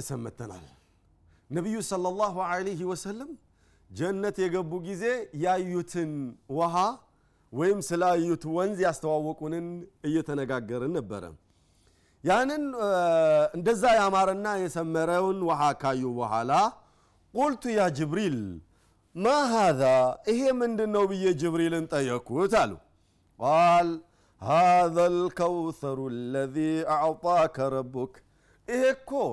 ተመልሰን መተናል ነቢዩ ሰለላሁ ዐለይሂ ወሰለም ጀነት የገቡ ጊዜ ያዩትን ውሃ ወይም ስላዩት ወንዝ ያስተዋወቁንን እየተነጋገርን ነበረ። ያንን እንደዛ ያማረና የሰመረውን ውሃ ካዩ በኋላ ቁልቱ ያ ጅብሪል ማ ሃዛ ይሄ ምንድን ነው ብዬ ጅብሪልን ጠየኩት አሉ። ቃል ሃذا الكوثر الذي أعطاك ربك إيه كو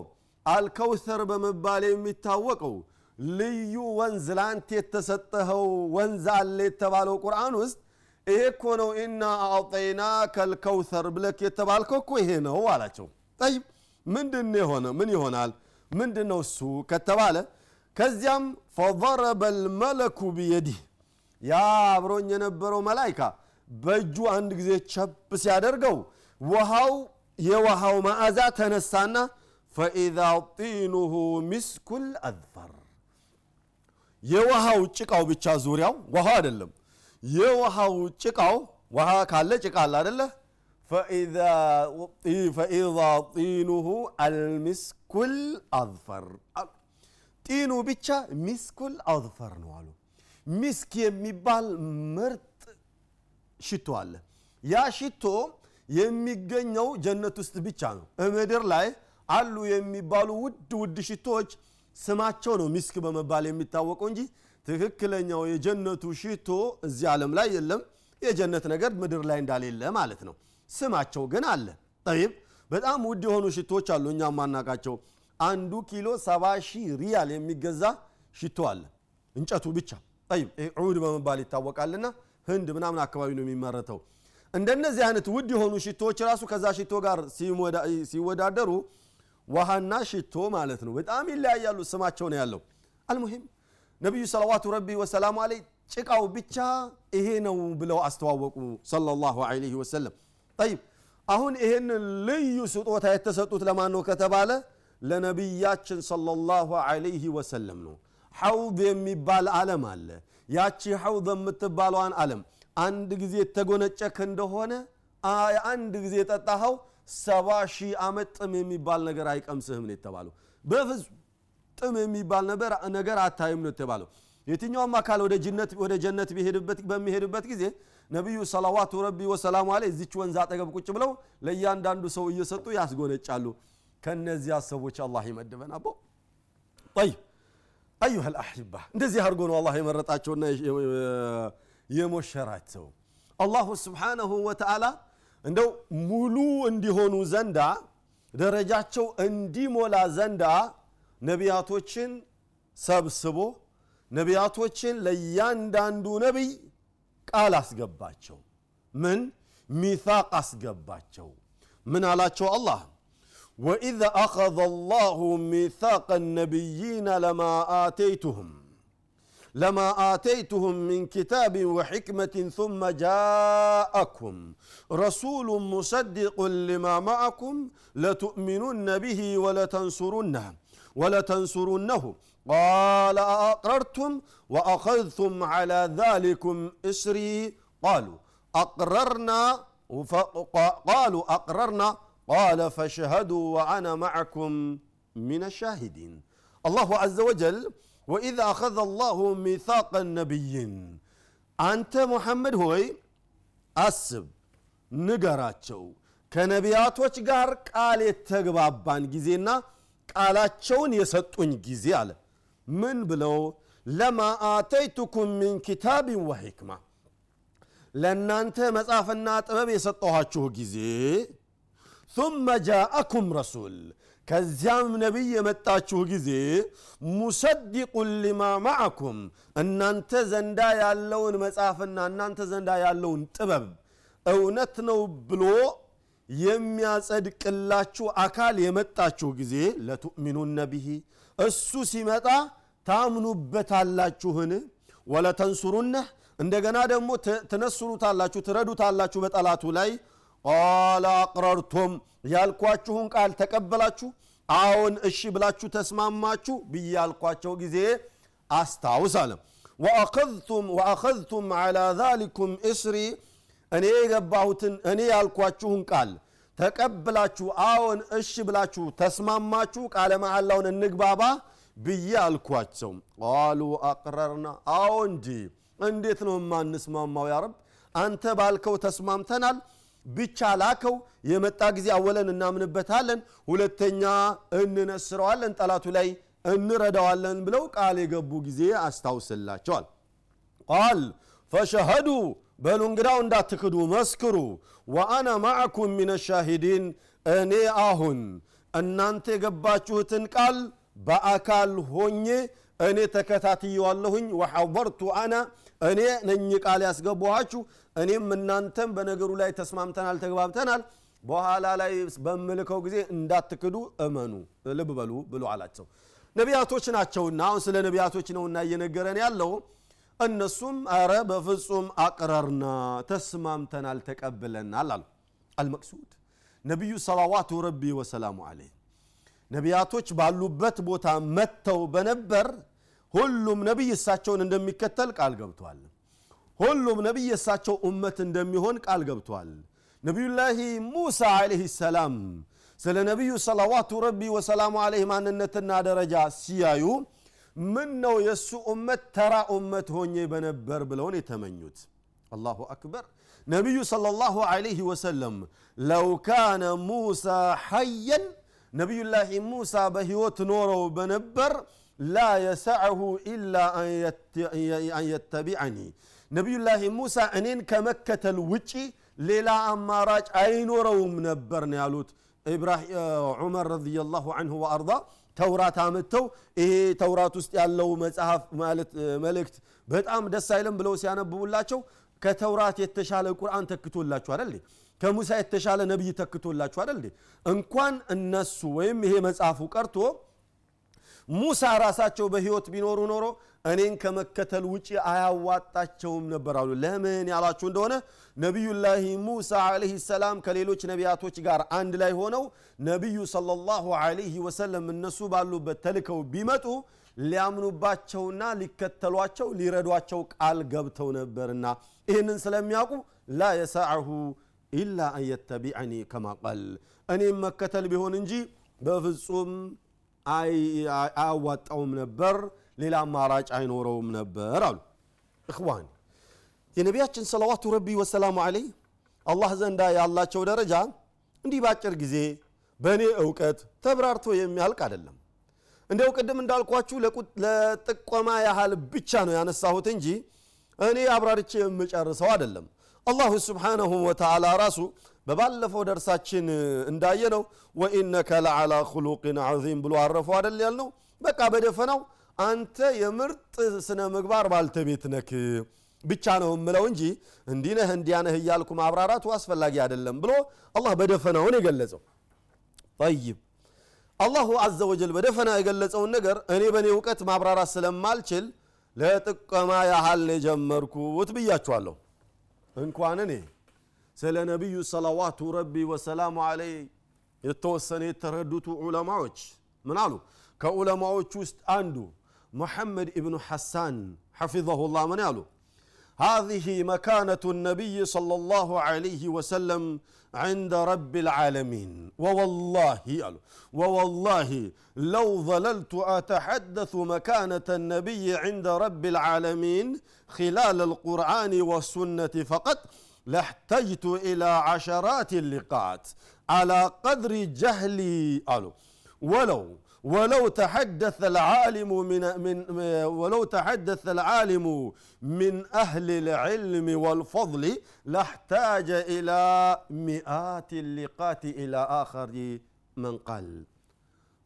አልከውሰር በመባል የሚታወቀው ልዩ ወንዝ ለአንተ የተሰጠኸው ወንዝ አለ የተባለው ቁርአን ውስጥ ይሄ እኮ ነው ኢና አዕጠይናከ ልከውሰር ብለክ የተባልከው እኮ ይሄ ነው አላቸው። ጠይብ ምንድን የሆነ? ምን ይሆናል? ምንድን ነው እሱ ከተባለ ከዚያም ፈضረበ ልመለኩ ብየዲህ ያ አብሮኝ የነበረው መላይካ በእጁ አንድ ጊዜ ቸብ ሲያደርገው ውሃው የውሃው መዓዛ ተነሳና ፈኢዛ ጢኑሁ ሚስኩል አዝፈር የውሃው ጭቃው ብቻ ዙሪያው ውሃ አይደለም። የውሃው ጭቃው ውሃ ካለ ጭቃ አለ አደለ ፈኢዛ ጢኑሁ አልሚስኩል አዝፈር ጢኑ ብቻ ሚስኩል አዝፈር ነው አሉ። ሚስክ የሚባል ምርጥ ሽቶ አለ። ያ ሽቶ የሚገኘው ጀነት ውስጥ ብቻ ነው። ምድር ላይ አሉ የሚባሉ ውድ ውድ ሽቶዎች ስማቸው ነው ሚስክ በመባል የሚታወቀው እንጂ ትክክለኛው የጀነቱ ሽቶ እዚህ ዓለም ላይ የለም። የጀነት ነገር ምድር ላይ እንዳሌለ ማለት ነው። ስማቸው ግን አለ። ጠይብ በጣም ውድ የሆኑ ሽቶዎች አሉ። እኛ ማናቃቸው አንዱ ኪሎ ሰባ ሺህ ሪያል የሚገዛ ሽቶ አለ። እንጨቱ ብቻ። ጠይብ ዑድ በመባል ይታወቃልና ህንድ ምናምን አካባቢ ነው የሚመረተው። እንደነዚህ አይነት ውድ የሆኑ ሽቶዎች ራሱ ከዛ ሽቶ ጋር ሲወዳደሩ ውሃና ሽቶ ማለት ነው። በጣም ይለያያሉ ስማቸው ነው ያለው። አልሙሂም ነቢዩ ሰለዋቱ ረቢ ወሰላሙ አለይ ጭቃው ብቻ ይሄ ነው ብለው አስተዋወቁ ሰለላሁ ዐለይሂ ወሰለም። ጠይብ አሁን ይሄን ልዩ ስጦታ የተሰጡት ለማን ነው ከተባለ ለነቢያችን ሰለላሁ ዐለይሂ ወሰለም ነው። ሐውድ የሚባል ዓለም አለ። ያቺ ሐውድ የምትባለዋን ዓለም አንድ ጊዜ የተጎነጨክ እንደሆነ አንድ ጊዜ የጠጣኸው ሰባ ሺህ ዓመት ጥም የሚባል ነገር አይቀምስህም ነው የተባለው። በፍጹም ጥም የሚባል ነገር አታይም ነው የተባለው። የትኛውም አካል ወደ ጀነት በሚሄድበት ጊዜ ነቢዩ ሰላዋቱ ረቢ ወሰላሙ አለ እዚች ወንዝ አጠገብ ቁጭ ብለው ለእያንዳንዱ ሰው እየሰጡ ያስጎነጫሉ። ከነዚያ ሰዎች አላህ ይመድበን። አቦ ጠይብ አዩሃ ልአሕባ እንደዚህ አድርጎ ነው አላህ የመረጣቸውና የሞሸራቸው። አላሁ ስብሓነሁ ወተዓላ እንደው ሙሉ እንዲሆኑ ዘንዳ ደረጃቸው እንዲሞላ ዘንዳ ነቢያቶችን ሰብስቦ ነቢያቶችን ለእያንዳንዱ ነቢይ ቃል አስገባቸው። ምን ሚታቅ አስገባቸው። ምን አላቸው? አላህ ወኢዝ አኸዘ አላሁ ሚታቅ ነቢይና ለማ አተይቱሁም لما آتيتهم من كتاب وحكمة ثم جاءكم رسول مصدق لما معكم لتؤمنن به ولتنصرنه ولتنصرنه. قال أقررتم وأخذتم على ذلكم إسري؟ قالوا أقررنا؟ قالوا أقررنا. قال فاشهدوا وأنا معكم من الشاهدين. الله عز وجل ወኢዝ አኸዘ አላሁ ሚሳቀ ነቢይን። አንተ ሙሐመድ ሆይ አስብ ንገራቸው። ከነቢያቶች ጋር ቃል የተግባባን ጊዜና ቃላቸውን የሰጡኝ ጊዜ አለ። ምን ብለው? ለማ አተይቱኩም ሚን ኪታቢን ወሕክማ ለእናንተ መጽሐፍና ጥበብ የሰጠኋችሁ ጊዜ ثم جاءكم رسول ከዚያም ነቢይ የመጣችሁ ጊዜ ሙሰዲቁን ሊማ ማዕኩም እናንተ ዘንዳ ያለውን መጽሐፍና እናንተ ዘንዳ ያለውን ጥበብ እውነት ነው ብሎ የሚያጸድቅላችሁ አካል የመጣችሁ ጊዜ ለቱእሚኑነ ብሂ እሱ ሲመጣ ታምኑበታላችሁን ወለተንሱሩነህ እንደገና ደግሞ ትነስሩታላችሁ ትረዱታላችሁ በጠላቱ ላይ ቃለ አቅረርቶም ያልኳችሁን ቃል ተቀበላችሁ አዎን እሺ ብላችሁ ተስማማችሁ ብዬ ጊዜ አስታውስ አለ። ወአኸዝቱም ዓላ ዛሊኩም እስሪ እኔ የገባሁትን እኔ ያልኳችሁን ቃል ተቀብላችሁ አዎን እሺ ብላችሁ ተስማማችሁ ቃለ መሐላውን እንግባባ ብዬ አልኳቸው። ቃሉ አቅረርና አዎ እንጂ እንዴት ነው የማንስማማው ያረብ አንተ ባልከው ተስማምተናል ብቻ ላከው። የመጣ ጊዜ አወለን እናምንበታለን። ሁለተኛ እንነስረዋለን ጠላቱ ላይ እንረዳዋለን ብለው ቃል የገቡ ጊዜ አስታውስላቸዋል። ቃል ፈሸሀዱ በሉ እንግዳው እንዳትክዱ መስክሩ። ወአና ማዕኩም ሚን ሻሂዲን እኔ አሁን እናንተ የገባችሁትን ቃል በአካል ሆኜ እኔ ተከታትየዋለሁኝ ወሐበርቱ አና እኔ ነኝ ቃል ያስገባኋችሁ እኔም እናንተም በነገሩ ላይ ተስማምተናል ተግባብተናል በኋላ ላይ በምልከው ጊዜ እንዳትክዱ እመኑ ልብ በሉ ብሎ አላቸው። ነቢያቶች ናቸውና አሁን ስለ ነቢያቶች ነውና እየነገረን ያለው እነሱም አረ በፍጹም አቅረርና ተስማምተናል ተቀብለናል አሉ። አልመቅሱድ ነቢዩ ሰላዋቱ ረቢ ወሰላሙ አለይህ ነቢያቶች ባሉበት ቦታ መጥተው በነበር ሁሉም ነቢይ እሳቸውን እንደሚከተል ቃል ገብቷል። ሁሉም ነቢይ እሳቸው እመት እንደሚሆን ቃል ገብቷል። ነቢዩላሂ ሙሳ አለህ ሰላም ስለ ነቢዩ ሰላዋቱ ረቢ ወሰላሙ አለህ ማንነትና ደረጃ ሲያዩ ምን ነው የእሱ እመት ተራ እመት ሆኜ በነበር ብለውን የተመኙት። አላሁ አክበር። ነቢዩ صለ ላሁ አለይህ ወሰለም ለው ካነ ሙሳ ሐየን ነቢዩላህ ሙሳ በህይወት ኖረው በነበር ላ የሰዐሁ ኢላ አን የተቢዐኒ ነቢዩላህ ሙሳ እኔን ከመከተል ውጪ ሌላ አማራጭ አይኖረውም ነበር ነው ያሉት። ዑመር ረዲየላሁ አንሁ ወአርዳ ተውራት አምጥተው ይሄ ተውራት ውስጥ ያለው መጽሐፍ ማለት መልእክት በጣም ደስ አይልም ብለው ሲያነብቡላቸው ከተውራት የተሻለ ቁርአን ተክቶላችሁ አደል ከሙሳ የተሻለ ነቢይ ተክቶላችሁ አደል እንኳን እነሱ ወይም ይሄ መጽሐፉ ቀርቶ ሙሳ ራሳቸው በህይወት ቢኖሩ ኖሮ እኔን ከመከተል ውጭ አያዋጣቸውም ነበር አሉ። ለምን ያላችሁ እንደሆነ ነቢዩላህ ሙሳ አለህ ሰላም ከሌሎች ነቢያቶች ጋር አንድ ላይ ሆነው ነቢዩ ሰለላሁ አለይህ ወሰለም እነሱ ባሉበት ተልከው ቢመጡ ሊያምኑባቸውና ሊከተሏቸው ሊረዷቸው ቃል ገብተው ነበርና ይህንን ስለሚያውቁ ላ የሰዐሁ ኢላ አን የተቢዐኒ ከማ ቃል እኔም መከተል ቢሆን እንጂ በፍጹም አያዋጣውም ነበር ሌላ አማራጭ አይኖረውም ነበር አሉ። እኽዋን የነቢያችን ሰለዋቱ ረቢ ወሰላሙ አለይ አላህ ዘንዳ ያላቸው ደረጃ እንዲህ በአጭር ጊዜ በእኔ እውቀት ተብራርቶ የሚያልቅ አይደለም። እንዲያው ቅድም እንዳልኳችሁ ለጥቆማ ያህል ብቻ ነው ያነሳሁት እንጂ እኔ አብራርቼ የምጨርሰው አይደለም አላሁ ስብሓነሁ ወተዓላ ራሱ በባለፈው ደርሳችን እንዳየነው ወኢነከ ለዓላ ኩሉቅን ዓዚም ብሎ አረፈው አደል ያልነው? በቃ በደፈናው አንተ የምርጥ ስነ ምግባር ባልተቤት ነክ ብቻ ነው የምለው እንጂ እንዲህ ነህ እንዲያ ነህ እያልኩ ማብራራቱ አስፈላጊ አይደለም ብሎ አላህ በደፈናውን የገለጸው። ጠይብ። አላሁ አዘ ወጀል በደፈና የገለጸውን ነገር እኔ በእኔ እውቀት ማብራራት ስለማልችል ለጥቆማ ያህል የጀመርኩት ብያችኋለሁ እንኳን እኔ ስለ ነቢዩ ሰለዋቱ ረቢ ወሰላሙ አለይ የተወሰነ የተረዱቱ ዑለማዎች ምን አሉ ከዑለማዎች ውስጥ አንዱ ሙሐመድ ኢብኑ ሐሳን ሐፊظሁ ላህ ምን ያሉ هذه مكانة النبي صلى الله عليه وسلم عند رب العالمين. ووالله ووالله لو ظللت أتحدث مكانة النبي عند رب العالمين خلال القرآن والسنة فقط لاحتجت إلى عشرات اللقاءات. على قدر جهلي قالوا ولو ولو تحدث العالم من من ولو تحدث العالم من أهل العلم والفضل لاحتاج إلى مئات اللقات إلى آخر من قال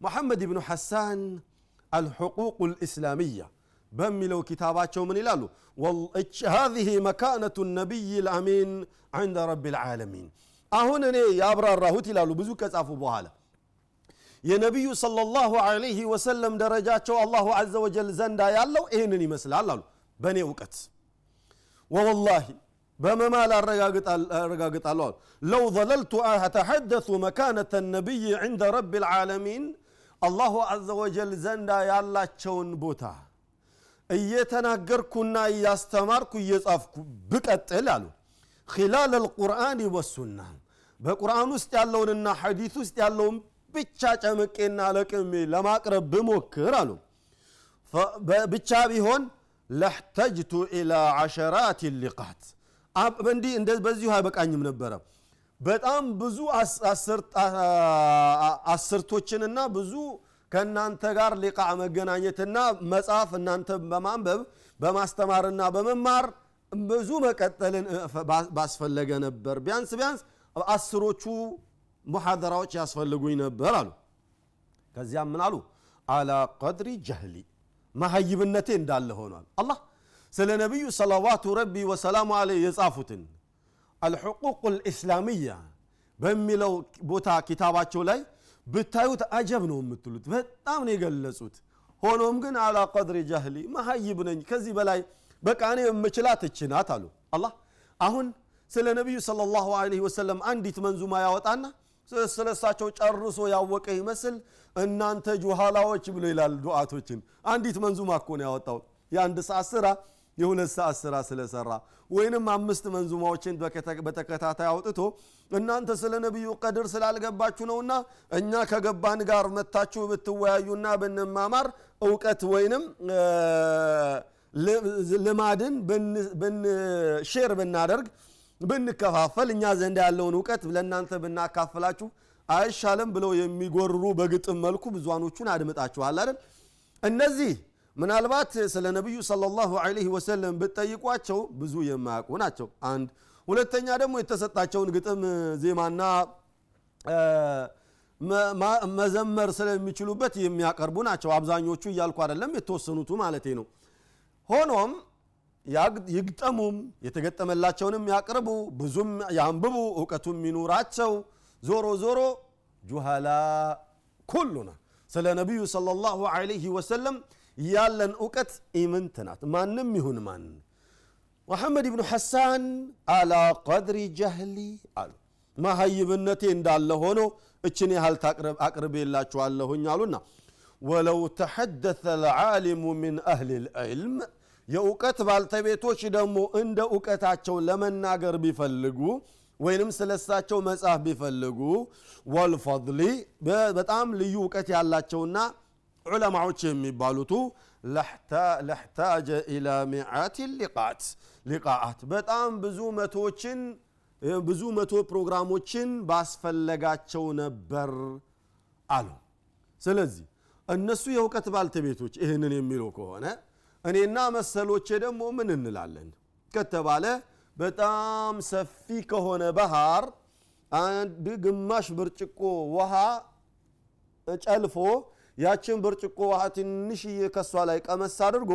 محمد بن حسان الحقوق الإسلامية. بملو كتاباتهم من يلالو هذه مكانة النبي الأمين عند رب العالمين. أهون أنا يا أبرار راهوت يلالو بزوك أصافو بوهالا የነቢዩ ሰለላሁ ዐለይሂ ወሰለም ደረጃቸው አላሁ ዐዘ ወጀል ዘንዳ ያለው ይህንን ይመስላል አሉ። በእኔ እውቀት ወወላሂ በመማል አረጋግጣለሁ አሉ። ለው ظለልቱ አተሐደث መካነተ ነቢይ ዕንደ ረቢ ልዓለሚን አላሁ ዐዘ ወጀል ዘንዳ ያላቸውን ቦታ እየተናገርኩና እያስተማርኩ እየጻፍኩ ብቀጥል አሉ። ኪላል አልቁርአን ወሱና በቁርአን ውስጥ ያለውንና ሐዲት ውስጥ ያለውን ብቻ ጨምቄና ለቅሜ ለማቅረብ ብሞክር አሉ። ብቻ ቢሆን ለሕተጅቱ ኢላ ዓሸራት ሊቃት። እንዲህ በዚሁ አይበቃኝም ነበረ። በጣም ብዙ አስርቶችንና ብዙ ከእናንተ ጋር ሊቃ መገናኘትና መጽሐፍ እናንተ በማንበብ በማስተማርና በመማር ብዙ መቀጠልን ባስፈለገ ነበር። ቢያንስ ቢያንስ አስሮቹ ሙሐደራዎች ያስፈልጉኝ ነበር አሉ። ከዚያም ምን አሉ? አላ ቀድሪ ጀህሊ መሀይብነቴ እንዳለ ሆኗል። አላህ ስለ ነቢዩ ሰለዋቱ ረቢ ወሰላሙ አለ የጻፉትን አልሕቁቅ ልእስላምያ በሚለው ቦታ ኪታባቸው ላይ ብታዩት አጀብ ነው የምትሉት በጣም ነው የገለጹት። ሆኖም ግን አላ ቀድሪ ጃህሊ መሀይብ ነኝ ከዚህ በላይ በቃ የምችላት እችናት አሉ። አላህ አሁን ስለ ነቢዩ صለ ላሁ ወሰለም አንዲት መንዙማ ያወጣና ስለ እሳቸው ጨርሶ ያወቀ ይመስል እናንተ ጁሃላዎች ብሎ ይላል ዱዓቶችን። አንዲት መንዙማ እኮ ነው ያወጣው የአንድ ሰዓት ስራ የሁለት ሰዓት ስራ ስለሰራ። ወይንም አምስት መንዙማዎችን በተከታታይ አውጥቶ እናንተ ስለ ነቢዩ ቀድር ስላልገባችሁ ነውና እኛ ከገባን ጋር መጥታችሁ ብትወያዩና ብንማማር እውቀት ወይንም ልማድን share ብናደርግ ብንከፋፈል እኛ ዘንድ ያለውን እውቀት ለእናንተ ብናካፍላችሁ አይሻልም ብለው የሚጎርሩ በግጥም መልኩ ብዙዎቹን አድምጣችኋል አይደል? እነዚህ ምናልባት ስለ ነቢዩ ሰለላሁ ዐለይሂ ወሰለም ብትጠይቋቸው ብዙ የማያውቁ ናቸው። አንድ ሁለተኛ ደግሞ የተሰጣቸውን ግጥም ዜማና መዘመር ስለሚችሉበት የሚያቀርቡ ናቸው። አብዛኞቹ እያልኩ አይደለም የተወሰኑቱ ማለቴ ነው። ሆኖም ይግጠሙም የተገጠመላቸውንም ያቅርቡ ብዙም ያንብቡ እውቀቱም ይኑራቸው። ዞሮ ዞሮ ጁሃላ ኩሉና ስለ ነቢዩ ሰለላሁ ዐለይሂ ወሰለም ያለን እውቀት ኢምንት ናት። ማንም ይሁን ማን። መሐመድ ብኑ ሐሳን አላ ቀድሪ ጀህሊ አሉ። መሀይብነቴ እንዳለ ሆኖ እችን ያህል አቅርቤላችኋለሁኝ አሉና ወለው ተሐደث ልዓሊሙ ምን አህል ልዕልም የእውቀት ባልተቤቶች ደግሞ እንደ እውቀታቸው ለመናገር ቢፈልጉ ወይንም ስለሳቸው መጽሐፍ ቢፈልጉ ወልፈضሊ በጣም ልዩ እውቀት ያላቸውና ዑለማዎች የሚባሉቱ ለሕታጀ ኢላ ሚዓት ሊቃት ሊቃአት በጣም ብዙ መቶችን ብዙ መቶ ፕሮግራሞችን ባስፈለጋቸው ነበር አሉ። ስለዚህ እነሱ የእውቀት ባልተቤቶች ይህንን የሚሉ ከሆነ እኔና መሰሎቼ ደግሞ ምን እንላለን? ከተባለ በጣም ሰፊ ከሆነ ባህር አንድ ግማሽ ብርጭቆ ውሃ ጨልፎ ያችን ብርጭቆ ውሃ ትንሽዬ ከሷ ላይ ቀመስ አድርጎ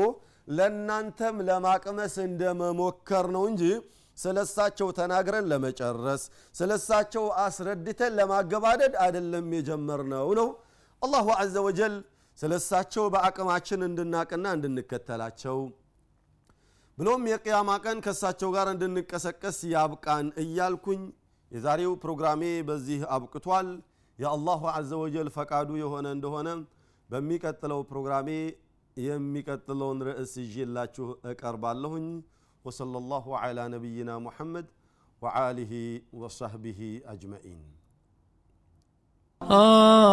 ለእናንተም ለማቅመስ እንደመሞከር ነው እንጂ ስለሳቸው ተናግረን ለመጨረስ ስለሳቸው አስረድተን ለማገባደድ አይደለም የጀመርነው ነው። አላሁ አዘ ወጀል ስለሳቸው በአቅማችን እንድናቅና እንድንከተላቸው ብሎም የቅያማ ቀን ከእሳቸው ጋር እንድንቀሰቀስ ያብቃን እያልኩኝ የዛሬው ፕሮግራሜ በዚህ አብቅቷል የአላሁ አዘ ወጀል ፈቃዱ የሆነ እንደሆነ በሚቀጥለው ፕሮግራሜ የሚቀጥለውን ርዕስ ይዤላችሁ እቀርባለሁኝ وصلى الله على نبينا محمد وعاله وصحبه أجمعين آه